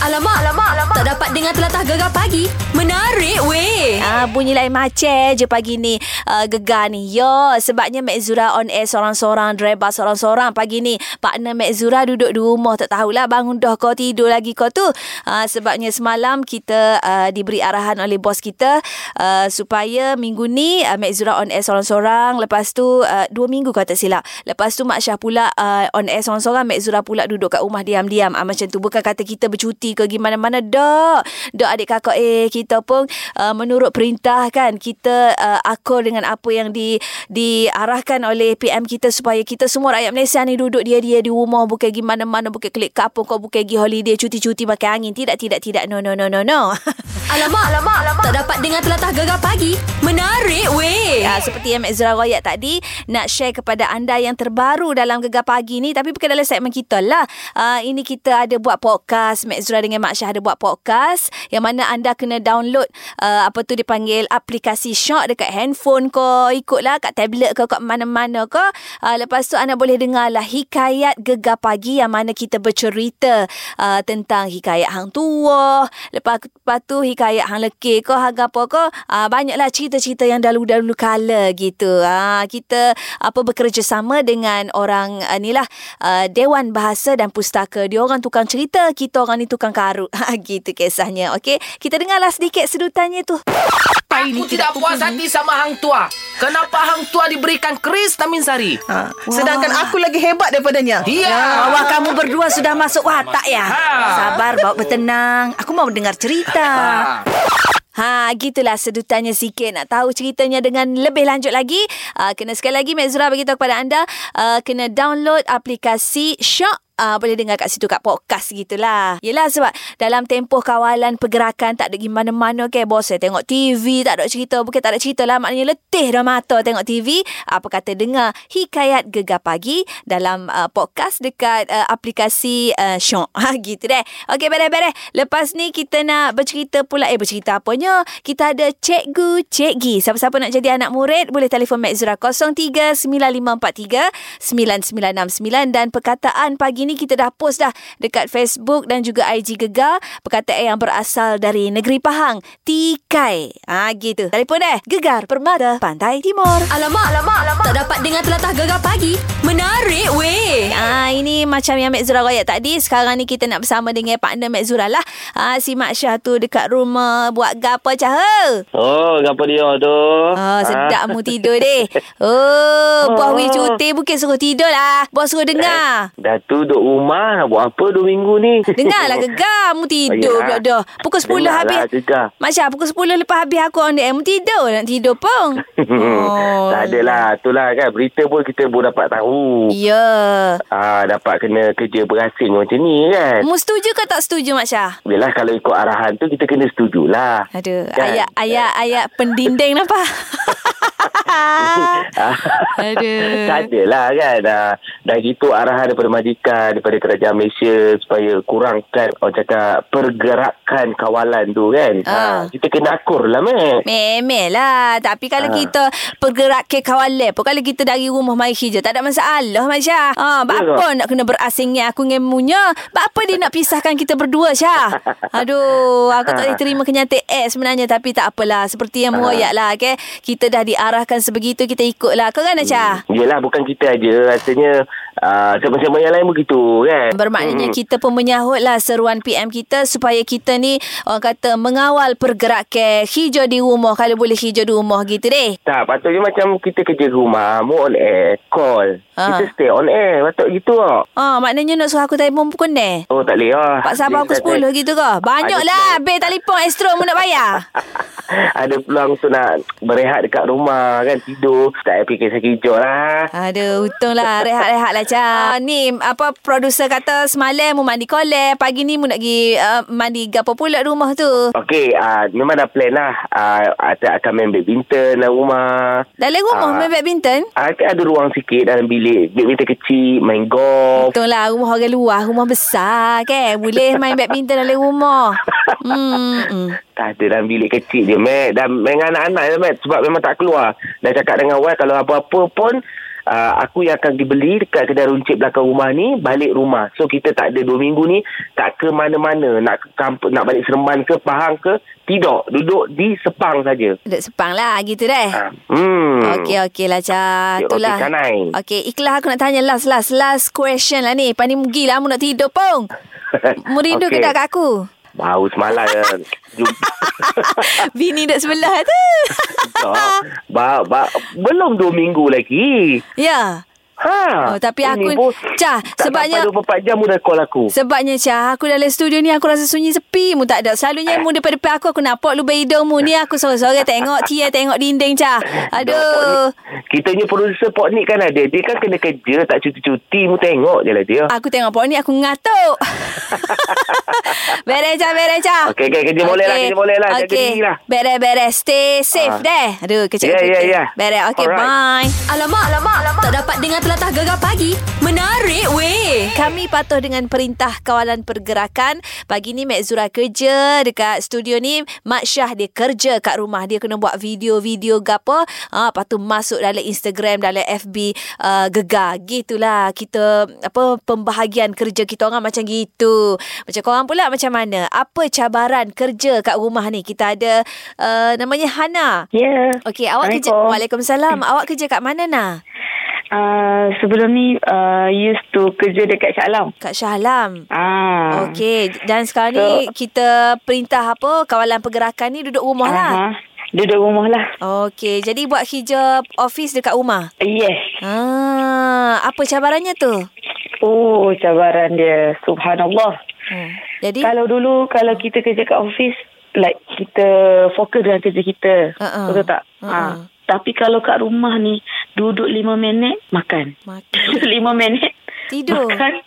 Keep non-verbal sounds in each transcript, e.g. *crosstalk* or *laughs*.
Alamak, alamak, alamak. Tak dapat dengar telatah gegar pagi. Menarik weh. Ah, bunyi lain macam je pagi ni uh, gegar ni. Yo, sebabnya Mek Zura on air seorang-seorang, driver seorang-seorang pagi ni. Partner Mek Zura duduk di rumah tak tahulah bangun dah kau tidur lagi kau tu. Uh, sebabnya semalam kita uh, diberi arahan oleh bos kita uh, supaya minggu ni uh, Mek Zura on air seorang-seorang. Lepas tu uh, dua minggu kau tak silap. Lepas tu Mak Syah pula uh, on air seorang-seorang. Mek Zura pula duduk kat rumah diam-diam. Uh, macam tu bukan kata kita bercuti ke gimana-mana. Dak. Dak adik kakak eh kita pun uh, menurut perintah kan kita uh, akur dengan apa yang di diarahkan oleh PM kita supaya kita semua rakyat Malaysia ni duduk dia-dia di rumah bukan pergi mana-mana bukan klik kapung kau bukan pergi holiday cuti-cuti makan angin tidak tidak tidak no no no no no *laughs* Alamak, alamak, alamak. Tak dapat dengar telatah gegar pagi. Menarik weh. Ya, seperti yang Mek Zura royak tadi Nak share kepada anda yang terbaru dalam Gegar Pagi ni Tapi bukan dalam segmen kita lah uh, Ini kita ada buat podcast Mek Zura dengan Mak Syah ada buat podcast Yang mana anda kena download uh, Apa tu dipanggil aplikasi Shock Dekat handphone ko Ikutlah kat tablet ko Kat mana-mana ko uh, Lepas tu anda boleh dengar lah Hikayat Gegar Pagi Yang mana kita bercerita uh, Tentang hikayat hang tua Lepas, lepas tu hikayat hang lekir ko Hang apa ko uh, Banyaklah cerita-cerita yang dahulu-dahulu kala gitu. Ha, kita apa bekerjasama dengan orang uh, ni lah uh, Dewan Bahasa dan Pustaka. Dia orang tukang cerita, kita orang ni tukang karut. *laughs* Gitu kisahnya. Okey, kita dengarlah sedikit sedutannya tu. Aku tidak puas hati sama hang tua. Kenapa hang tua diberikan kris tamin sari? Ha. Sedangkan aku lagi hebat daripadanya. Iya. Awak kamu berdua sudah masuk watak ya. Ha. Sabar, bawa bertenang. Aku mau dengar cerita. Ha, gitulah sedutannya sikit. Nak tahu ceritanya dengan lebih lanjut lagi, uh, kena sekali lagi Mek Zura beritahu kepada anda, uh, kena download aplikasi Shock Uh, boleh dengar kat situ kat podcast gitulah. Yelah sebab dalam tempoh kawalan pergerakan tak ada pergi mana-mana ke. Bos saya tengok TV tak ada cerita. Bukan tak ada cerita lah. Maknanya letih dah mata tengok TV. Apa kata dengar hikayat gegar pagi dalam uh, podcast dekat uh, aplikasi uh, Syok. Ha, *laughs* gitu deh. Okey beres-beres. Lepas ni kita nak bercerita pula. Eh bercerita apanya? Kita ada Cikgu Cikgi. Siapa-siapa nak jadi anak murid boleh telefon Mek Zura 0395439969 dan perkataan pagi ni kita dah post dah dekat Facebook dan juga IG Gegar perkataan yang berasal dari negeri Pahang Tikai ha gitu telefon deh Gegar Permata Pantai Timur Alamak, alamak, alamak. Tak dapat dengar telatah gegar pagi. Menarik weh. Ah ini macam yang Mek Zura royak tadi sekarang ni kita nak bersama dengan partner Mek Zura lah ah si Mak Syah tu dekat rumah buat gapo cah Oh, apa dia tu? Oh, sedap mu tidur *laughs* deh. Oh, buah wi cuti bukan suruh tidur lah. Buah suruh dengar. Dah tu duduk rumah nak buat apa dua minggu ni? *laughs* Dengarlah gegar Mu tidur Oh, pula dah Pukul 10 Dengarlah habis gegar. Masya pukul 10 lepas habis aku on air Mu tidur Nak tidur pun Oh. *laughs* tak adalah. Itulah kan. Berita pun kita pun dapat tahu. Ya Ah, dapat kena kerja berasing macam ni kan. Mu setuju ke tak setuju Mak Syah? Yelah kalau ikut arahan tu kita kena setujulah. Aduh Kan? Ayat Ayat *laughs* Ayat pendinding nampak *laughs* Aduh. tak adalah kan. Dah, dah gitu arahan daripada majikan, daripada kerajaan Malaysia supaya kurangkan orang cakap pergerakan kawalan tu kan. Ah. kita kena akur lah, Mek. Memel lah Tapi kalau Ha. kita Pergerak ke kawalan pun Kalau kita dari rumah Mari hijau Tak ada masalah Mak Syah ha, Ya Apa nak kena berasingnya Aku dengan munya Apa dia nak pisahkan kita berdua Syah *laughs* Aduh Aku tak boleh terima kenyataan eh, sebenarnya Tapi tak apalah Seperti yang meroyak lah okay? Kita dah diarahkan sebegitu Kita ikut lah Kau kan Syah Yelah bukan kita aja. Rasanya uh, Siapa-siapa yang lain begitu kan Bermaknanya kita pun menyahut lah seruan PM kita supaya kita ni orang kata mengawal pergerakan hijau di rumah kalau boleh hijau di rumah gitu deh. Tak patutnya macam kita kerja rumah Mu on air Call Ah. Kita stay on air Patut gitu lah Ah, maknanya nak suruh aku telefon pukul ni. Oh tak boleh lah Pak sabar aku 10 gitu ke? Banyak lah bil telefon extra mu nak bayar. *laughs* Ada peluang tu nak Berehat dekat rumah kan Tidur Tak payah fikir sakit hijau lah Aduh, untung lah. Rehat-rehat lah, Ca. Ni, apa, produser kata semalam mu mandi kolek. Pagi ni mu nak pergi uh, mandi gapo pula rumah tu. Okey, uh, memang dah plan lah. Uh, ada akan main badminton dalam rumah. Dalam rumah Ah. main badminton? Uh, ada ruang sikit dalam bilik. Badminton kecil, main golf. Betul lah rumah orang luar Rumah besar kan Boleh main badminton dalam rumah *laughs* hmm, hmm. Tak ada dalam bilik kecil je, Mac. Dan main dengan anak-anak je, Mac. Sebab memang tak keluar. Dah cakap dengan wife kalau apa-apa pun uh, aku yang akan dibeli dekat kedai runcit belakang rumah ni balik rumah. So kita tak ada dua minggu ni tak ke mana-mana. Nak ke kamp- nak balik Seremban ke Pahang ke. Tidak. Duduk di Sepang saja. Duduk sepang lah gitu deh. Ah, Hmm. Okey okey lah. Okey, Itulah. okey, Kanai. Okey, ikhlas aku nak tanya last last last question lah ni. Pani mugi lah mu nak tidur pun. *laughs* Mu rindu okay. ke Okey. tak kat aku? Baru semalam ya. Jumpa. *laughs* Bini duduk sebelah tu. *laughs* Ba, ba, belum dua minggu lagi. ya. Ha. Oh, tapi aku- Cah, tak sebabnya- sampai 24 jam dah call aku. Sebabnya Cah, aku dalam studio ni aku rasa sunyi sepi mu tak ada. Selalunya mu depan-depan aku aku nampak lubang hidung mu ni aku sorang-sorang tengok Tia tengok dinding Cah. Aduh. Kita punya producer Pok Nick kan ada. Dia kan kena kerja, tak cuti-cuti. Mu tengok je lah dia. Aku tengok pok ni aku ngatuk. *laughs* beres Cah, beres Cah. Okey, okey. Kerja boleh lah, kerja boleh lah. Jaga Okey. diri lah. Beres, beres. Stay safe Ah. deh. Aduh, kecil Ya, ya, ya. Beres. Okey, Alright. bye. Alamak, alamak, alamak. Tak dapat dengar telatah gegar pagi. Menarik weh. Kami patuh dengan perintah kawalan pergerakan. Pagi ni Mek Zura kerja dekat studio ni. Mak Syah dia kerja kat rumah. Dia kena buat video-video gapo. Ha, lepas tu masuk dalam Instagram, dalam FB uh, gegar. Gitulah kita apa pembahagian kerja kita orang macam gitu. Macam korang pula macam mana? Apa cabaran kerja kat rumah ni? Kita ada uh, namanya Hana. Ya. Okey, awak kerja Assalamualaikum. Waalaikumsalam. awak kerja kat mana nah? Uh, sebelum ni uh, used to kerja dekat Shah Alam. Kat Shah Alam. Ah. Okey, dan sekarang ni kita perintah apa kawalan pergerakan ni duduk rumah lah. Aha. Duduk rumah lah. Okey, jadi buat kerja office dekat rumah. Yes. Ah, apa cabarannya tu? Oh, cabaran dia. Subhanallah. Hmm. Jadi Kalau dulu, kalau kita kerja kat office, like kita fokus dengan kerja kita. Uh-uh. Betul tak? Uh-uh. Ha. Tapi kalau kat rumah ni, duduk lima minit, makan. Makan. *laughs* Lima minit, Tidur. makan,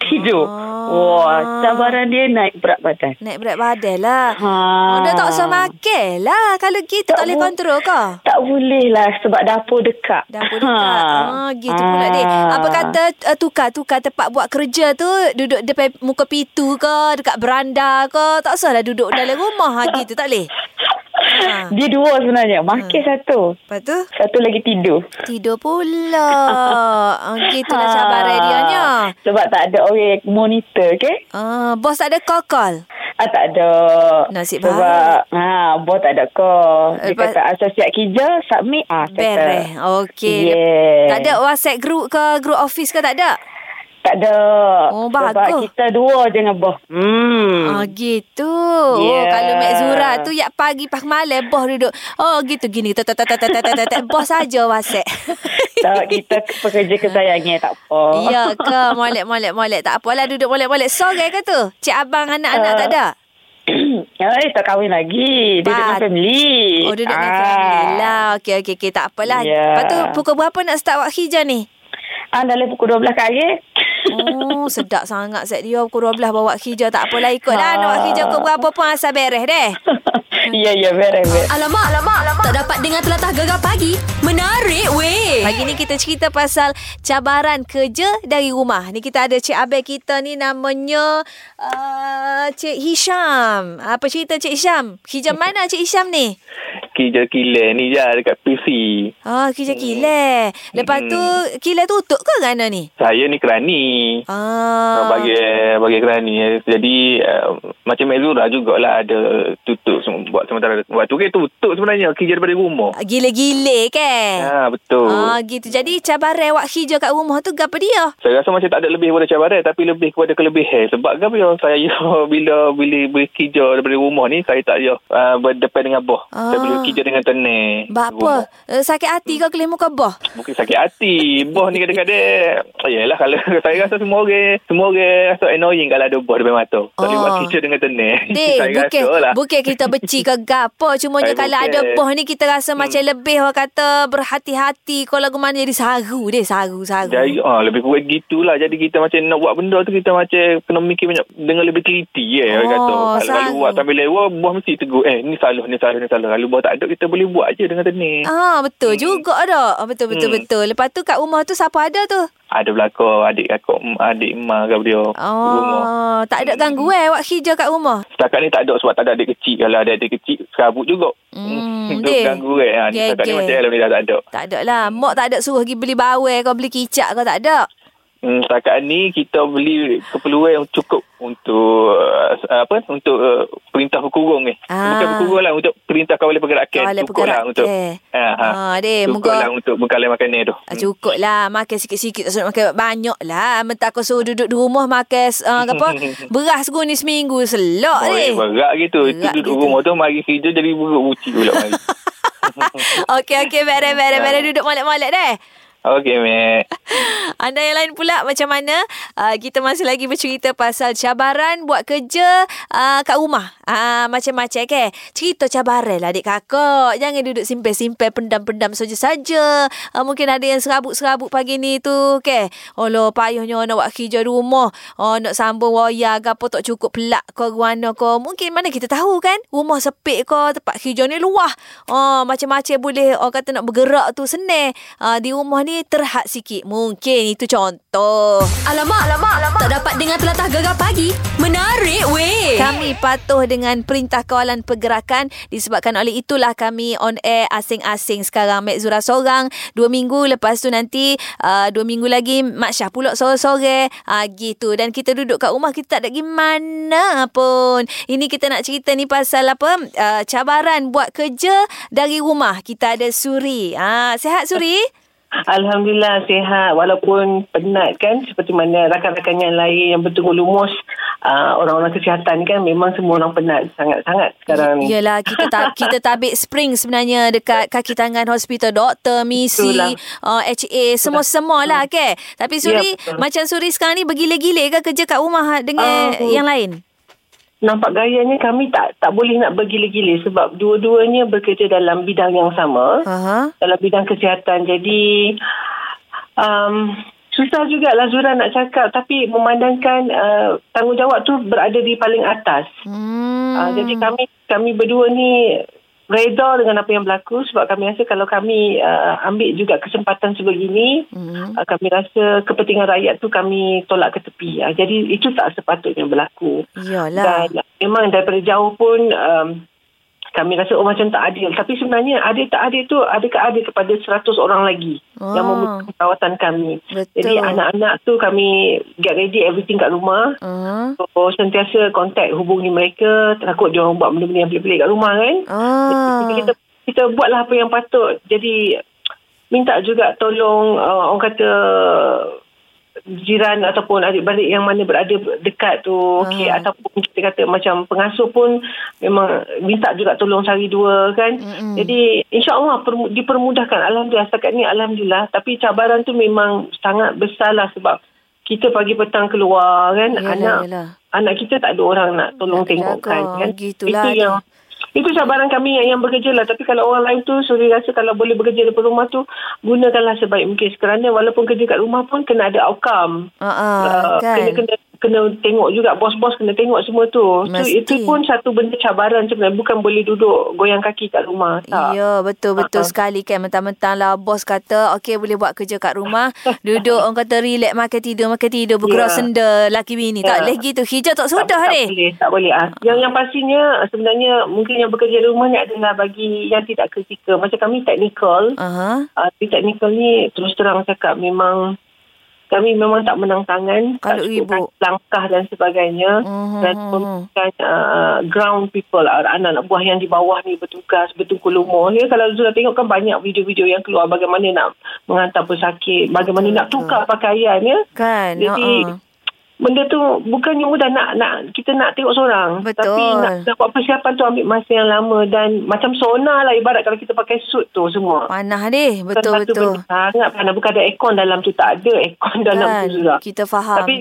tidur. Oh. Wah, cabaran dia naik berat badan. naik berat badan lah. Ha. Oh, dah tak usah makan lah. Kalau gitu tak, Tak boleh kontrol ke? Tak boleh lah sebab dapur dekat. Dapur dekat. Ah, gitu pula dek. Apa kata uh, tukar-tukar tempat buat kerja tu duduk depan muka pintu ke, dekat beranda ke, tak usahlah duduk dalam rumah ha, gitu tak boleh. Ha. Dia dua sebenarnya. Makan satu. Lepas tu Satu lagi tidur. tidur pula. *laughs* Ah, gitulah cabaran dia nya. Sebab tak ada orang monitor, okay? Ah, bos tak ada call-call. Ah, tak ada. Nasib Sebab, ha, bos tak ada call. Dia Lepas- kata, asal siap kerja, submit. Ah, settle. Beres. Okey. Yeah. Tak ada WhatsApp group ke, group office ke tak ada? Tak ada. Oh, Sebab bagus. kita dua je dengan bos. Hmm. Ah gitu. Oh Yeah. kalau Mek Zura tu yak pagi pas malam bos duduk. Oh gitu gini tat tat tat tat tat tat tat bos saja WhatsApp. *laughs* tak, kita pekerja kesayangan, tak apa. Ya ke molek molek molek tak apalah duduk molek molek sorang ke tu? Cik abang anak-anak Ah. tak ada. *clears throat* Eh, tak kahwin lagi. Duduk dengan family. Oh duduk dengan Ah. family lah. Okey okey okey tak apalah. Ya. Lepas tu pukul berapa nak start buat hijau ni? Ah, dalam pukul 12 kali. Oh sedap sangat set dia pukul 12 bawa hijau tak apalah ikutlah Ha. nak buat hijau pukul berapa pun asal beres deh. *laughs* Ya, ya, beres, beres. Alamak, alamak, alamak. Tak dapat dengar telatah gegar pagi. Menarik weh. Pagi ni kita cerita pasal cabaran kerja dari rumah. Ni kita ada Cik Abel kita ni namanya uh, Cik Hisham. Apa cerita Cik Hisham? Hijam *laughs* mana Cik Hisham ni? Kerja kilat ni je dekat PC. Oh, kerja kilat. Lepas tu kilat tutup ke kerana ni? Saya ni kerani. Ah. bagi bagi kerani jadi uh, macam Mezura jugalah ada tutup buat sementara waktu kan tutup sebenarnya kerja daripada rumah Gila-gila kan? ha betul Ah, gitu. Jadi cabaran awak hijau kat rumah tu apa dia? saya rasa macam tak ada lebih kepada cabaran tapi lebih kepada kelebihan sebab apa ya saya *laughs* bila bila boleh kerja daripada rumah ni saya tak ya uh, berdepan dengan bos Ah. saya boleh kerja dengan tenang Bak apa? Uh, sakit hati kau kelih muka boh? Bukan sakit hati Bos ni kadang-kadang Yalah kalau *laughs* Saya rasa semua orang Semua orang rasa annoying Kalau ada bos depan mata Tak boleh Oh. buat kerja dengan tenang *laughs* Dek, Saya bukan, rasa lah bukan kita benci ke gapo. Cumanya Eh, kalau bukan. ada boh ni kita rasa hmm. macam lebih orang kata berhati-hati. Kalau lagu mana jadi saru deh, saru, saru. jadi, ah, lebih kurang gitulah Jadi kita macam nak buat benda tu Kita macam Kena mikir banyak Dengan lebih teliti ya, Oh, oh, kata. Kalau, buat sambil lewat Bos mesti tegur Eh ni salah ni salah ni salah Kalau bos tak ada Kita boleh buat je dengan tenang Ah betul hmm. juga dah. Ah, betul betul hmm. betul. Lepas tu kat rumah tu siapa ada tu? ada belakang adik kakak adik emak ke dia rumah. Oh, tak ada ganggu eh awak hijau kat rumah. Setakat ni tak ada sebab tak ada adik kecil. Kalau ada adik kecil, serabut juga. Hmm, *laughs* deh. ganggu kan. Ha, ni setakat ni macam Alhamdulillah tak ada. Tak ada lah. Mak tak ada suruh pergi beli bawel kau beli kicap kau tak ada. Hmm, setakat ni kita beli keperluan yang cukup untuk uh, apa untuk uh, perintah berkurung ni. Ah. Bukan berkurung lah untuk perintah kawalan pergerakan. Kawalan cukup lah pergerakan. untuk ha, ha. Ah, deh, cukup lah untuk bekalan makanan tu. Ah, Cukup lah Makan sikit-sikit Tak suruh makan banyak lah Mentah kau suruh duduk di rumah Makan uh, apa *laughs* Beras gua ni seminggu Selok Oh, ni eh, berat gitu. Itu Berat duduk gitu. rumah tu mari kerja jadi buruk buci pula mari. *laughs* Okey okey Bere bere bere Duduk molek-molek deh Okey, Mek. *laughs* Anda yang lain pula macam mana? Uh, kita masih lagi bercerita pasal cabaran buat kerja uh, kat rumah. Uh, macam-macam ke? Cerita cabaran lah adik kakak. Jangan duduk simpan-simpan pendam-pendam saja-saja. Uh, mungkin ada yang serabut-serabut pagi ni tu ke? Oh lo payahnya nak buat kerja rumah. Oh nak sambung wayar ke apa tak cukup pelak ke guana ke. Mungkin mana kita tahu kan? Rumah sepik ke tempat kerja ni luah. Oh macam-macam boleh orang kata nak bergerak tu senang. Uh, di rumah ni terhad sikit. Mungkin itu contoh. Alamak, alamak, alamak. Tak dapat dengar telatah gegar pagi. Menarik weh. Kami patuh dengan perintah kawalan pergerakan disebabkan oleh itulah kami on air asing-asing sekarang. Mek Zura seorang dua minggu lepas tu nanti uh, dua minggu lagi Mak Syah pula sore-sore uh, gitu. Dan kita duduk kat rumah kita tak ada pergi mana pun. Ini kita nak cerita ni pasal apa uh, cabaran buat kerja dari rumah. Kita ada Suri. Uh, sehat Suri? *laughs* Alhamdulillah sihat walaupun penat kan seperti mana rakan-rakan yang lain yang betul lumus uh, orang-orang kesihatan kan memang semua orang penat sangat-sangat sekarang ni. Yelah kita ta- *laughs* kita tabik spring sebenarnya dekat kaki tangan hospital doktor, misi, Itulah. uh, HA semua-semua lah ke. Tapi Suri Ya, betul. macam Suri sekarang ni bergila-gila ke kerja kat rumah dengan Ah, yang lain? Nampak gayanya kami tak tak boleh nak bergila-gila sebab dua-duanya bekerja dalam bidang yang sama. Aha. dalam bidang kesihatan. Jadi um, susah jugalah Zura nak cakap tapi memandangkan uh, tanggungjawab tu berada di paling atas. Hmm. Uh, jadi kami kami berdua ni reda dengan apa yang berlaku sebab kami rasa kalau kami uh, ambil juga kesempatan sebegini Hmm. uh, kami rasa kepentingan rakyat tu kami tolak ke tepi. Uh, jadi itu tak sepatutnya berlaku. Iyalah. Dan memang daripada jauh pun um, kami rasa oh macam tak adil. Tapi sebenarnya adil tak adil tu adakah adil kepada 100 orang lagi Ah. yang membutuhkan perawatan kami. Betul. Jadi anak-anak tu kami get ready everything kat rumah. Uh. So sentiasa kontak hubungi mereka. Takut dia orang buat benda-benda yang pelik-pelik kat rumah kan. Ah. Jadi kita kita buatlah apa yang patut. Jadi minta juga tolong uh, orang kata jiran ataupun adik-beradik yang mana berada dekat tu okey Ah. ataupun kita kata macam pengasuh pun memang minta juga tolong cari dua kan Mm-mm. jadi insyaallah permu- dipermudahkan alhamdulillah setakat ni alhamdulillah tapi cabaran tu memang sangat besar lah sebab kita pagi petang keluar kan Yalah, anak yalah. anak kita tak ada orang nak tolong Nak tengokkan jaga. kan Gitulah itu dia. Itu cabaran kami yang, yang bekerja lah. Tapi kalau orang lain tu, Suri rasa kalau boleh bekerja daripada rumah tu, gunakanlah sebaik mungkin. Kerana walaupun kerja kat rumah pun kena ada outcome. Uh, uh, Uh, kan. kena, kena kena tengok juga bos-bos kena tengok semua tu. So, Mesti. itu pun satu benda cabaran sebenarnya bukan boleh duduk goyang kaki kat rumah. Tak. Ya, betul-betul Ah, ah. sekali kan. Mentang-mentang lah bos kata, okey boleh buat kerja kat rumah. *laughs* Duduk orang kata relax, makan tidur, makan tidur. Bergerak Ya. senda laki bini. Tak Ya. boleh gitu. Hijau tak sudah tak, ni. tak boleh, tak boleh. Ah, yang yang pastinya sebenarnya mungkin yang bekerja di rumah ni adalah bagi yang tidak kritikal. Macam kami teknikal, Aha. uh, teknikal ni terus terang cakap memang kami memang tak menang tangan Kalau tak ibu. langkah dan sebagainya Mhm. dan memberikan uh, ground people uh, anak-anak buah yang di bawah ni bertugas bertungkul lumur ya kalau sudah tengok kan banyak video-video yang keluar bagaimana nak menghantar pesakit bagaimana nak tukar pakaian ya Kan. jadi uh-uh. Benda tu bukannya mudah nak nak kita nak tengok seorang Betul. tapi nak, nak buat persiapan tu ambil masa yang lama dan macam sauna lah ibarat kalau kita pakai suit tu semua Panah deh. Bukan Betul-betul. benda Sangat panas. Bukan ada aircon dalam tu. Tak ada aircon *laughs* dalam Kan. tu juga. Kita faham. Tapi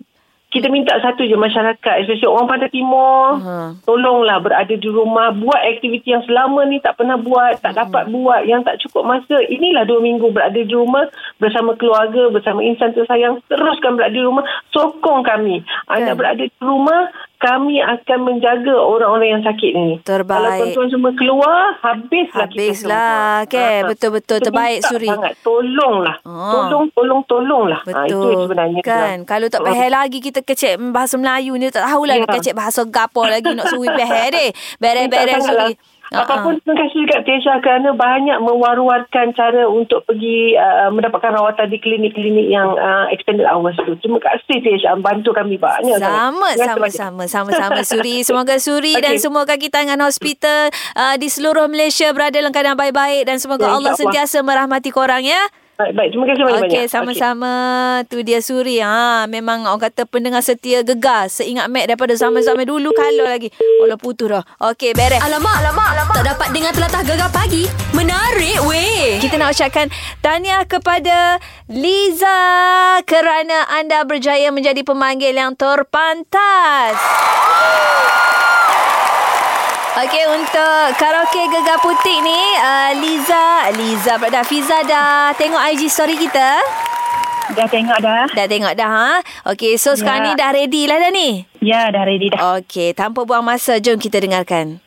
kita minta satu je masyarakat. Especially orang Pantai Timur. Ha. Tolonglah berada di rumah. Buat aktiviti yang selama ni tak pernah buat. Tak dapat buat. Yang tak cukup masa. Inilah dua minggu berada di rumah. Bersama keluarga. Bersama insan tersayang. Teruskan berada di rumah. Sokong kami. Anda Kan. berada di rumah. Kami akan menjaga orang-orang yang sakit ni. Terbaik. Kalau tuan-tuan semua keluar, habislah kita Habislah, semua. okey. Ah, Betul-betul. kita Terbaik, Suri. Sangat. Tolonglah. Ah. Tolong, tolong, tolonglah. Ah, itu Betul. sebenarnya. kan. Kalau tak pahal lagi kita kecek bahasa Melayu ni tak tahulah Ya. nak kecek bahasa gapo lagi nak suruh pahal deh. *laughs* Bere-bere Minta sangatlah. Apapun terima kasih dekat Tesha kerana banyak mewar-warkan cara untuk pergi uh, mendapatkan rawatan di klinik-klinik yang uh, extended hours tu. Terima kasih Tesha bantu kami banyak Sama, sama, sama, sama, sama Suri. *laughs* Semoga Suri okay. dan semua kaki tangan hospital uh, di seluruh Malaysia berada dalam keadaan baik-baik dan semoga Ya, Allah sentiasa merahmati korang ya. Baik, baik. Terima kasih banyak-banyak. Okey, sama-sama. Tu dia Suri. Ha, memang orang kata pendengar setia gegar. Seingat Mac daripada zaman-zaman dulu kalau lagi. Allah putus dah. Okey, beres. Alamak, alamak, alamak. Tak dapat dengar telatah gegar pagi. Menarik weh. Kita nak ucapkan tahniah kepada Liza kerana anda berjaya menjadi pemanggil yang terpantas. Okey untuk karaoke Gegar Putik ni uh, Liza Liza pula dah Fiza dah tengok IG story kita Dah tengok dah. Dah tengok dah ha Okey so sekarang Ya. ni dah ready lah dah ni Ya, dah ready dah. Okey tanpa buang masa jom kita dengarkan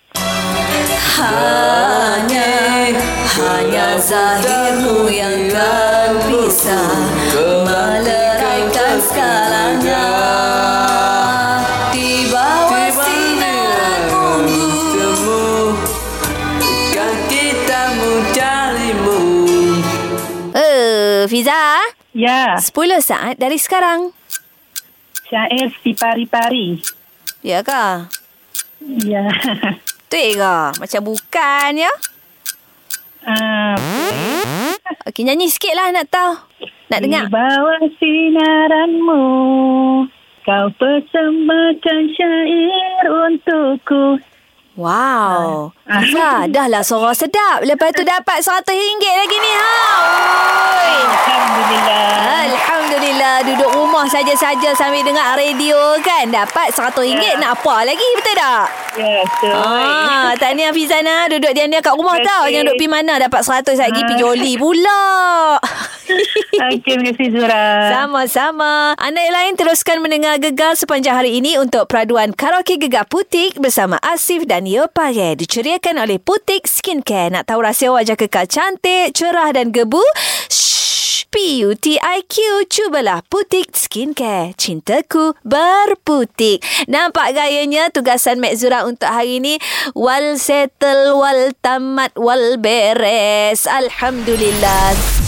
Hanya, hanya zahirmu yang kan bisa Ya, 10 saat dari sekarang syair si pari-pari. Ya ke? Ya. Betul ke? Macam bukan ya? Ah, Okey, nyanyi sikit lah nak tahu. Nak dengar. Di bawah sinaranmu, kau persembahkan syair untukku. Wow. Ah. Fiza, *laughs* dah lah suara sedap. Lepas tu dapat RM100 lagi ni. Ha. Oi. Alhamdulillah. Alhamdulillah duduk rumah saja-saja sambil dengar radio kan dapat RM100 Ya. nak apa lagi betul tak? Ya, betul. Ah, tahniah Fizana duduk diam-diam kat rumah tau. Jangan duduk pergi mana dapat RM100 lagi Ah. pergi joli pula. *laughs* Okey, terima kasih Zura. Sama-sama. Anda yang lain teruskan mendengar Gegar sepanjang hari ini untuk peraduan karaoke Gegar Putik bersama Asif dan Yo Pare. Diceriakan oleh Putik Skincare. Nak tahu rahsia wajah kekal cantik, cerah dan gebu? Shh. P-U-T-I-Q. Cubalah Putik Skincare. Cintaku berputik. Nampak gayanya tugasan Mek Zura untuk hari ini. Wal settle, wal tamat, wal beres. Alhamdulillah.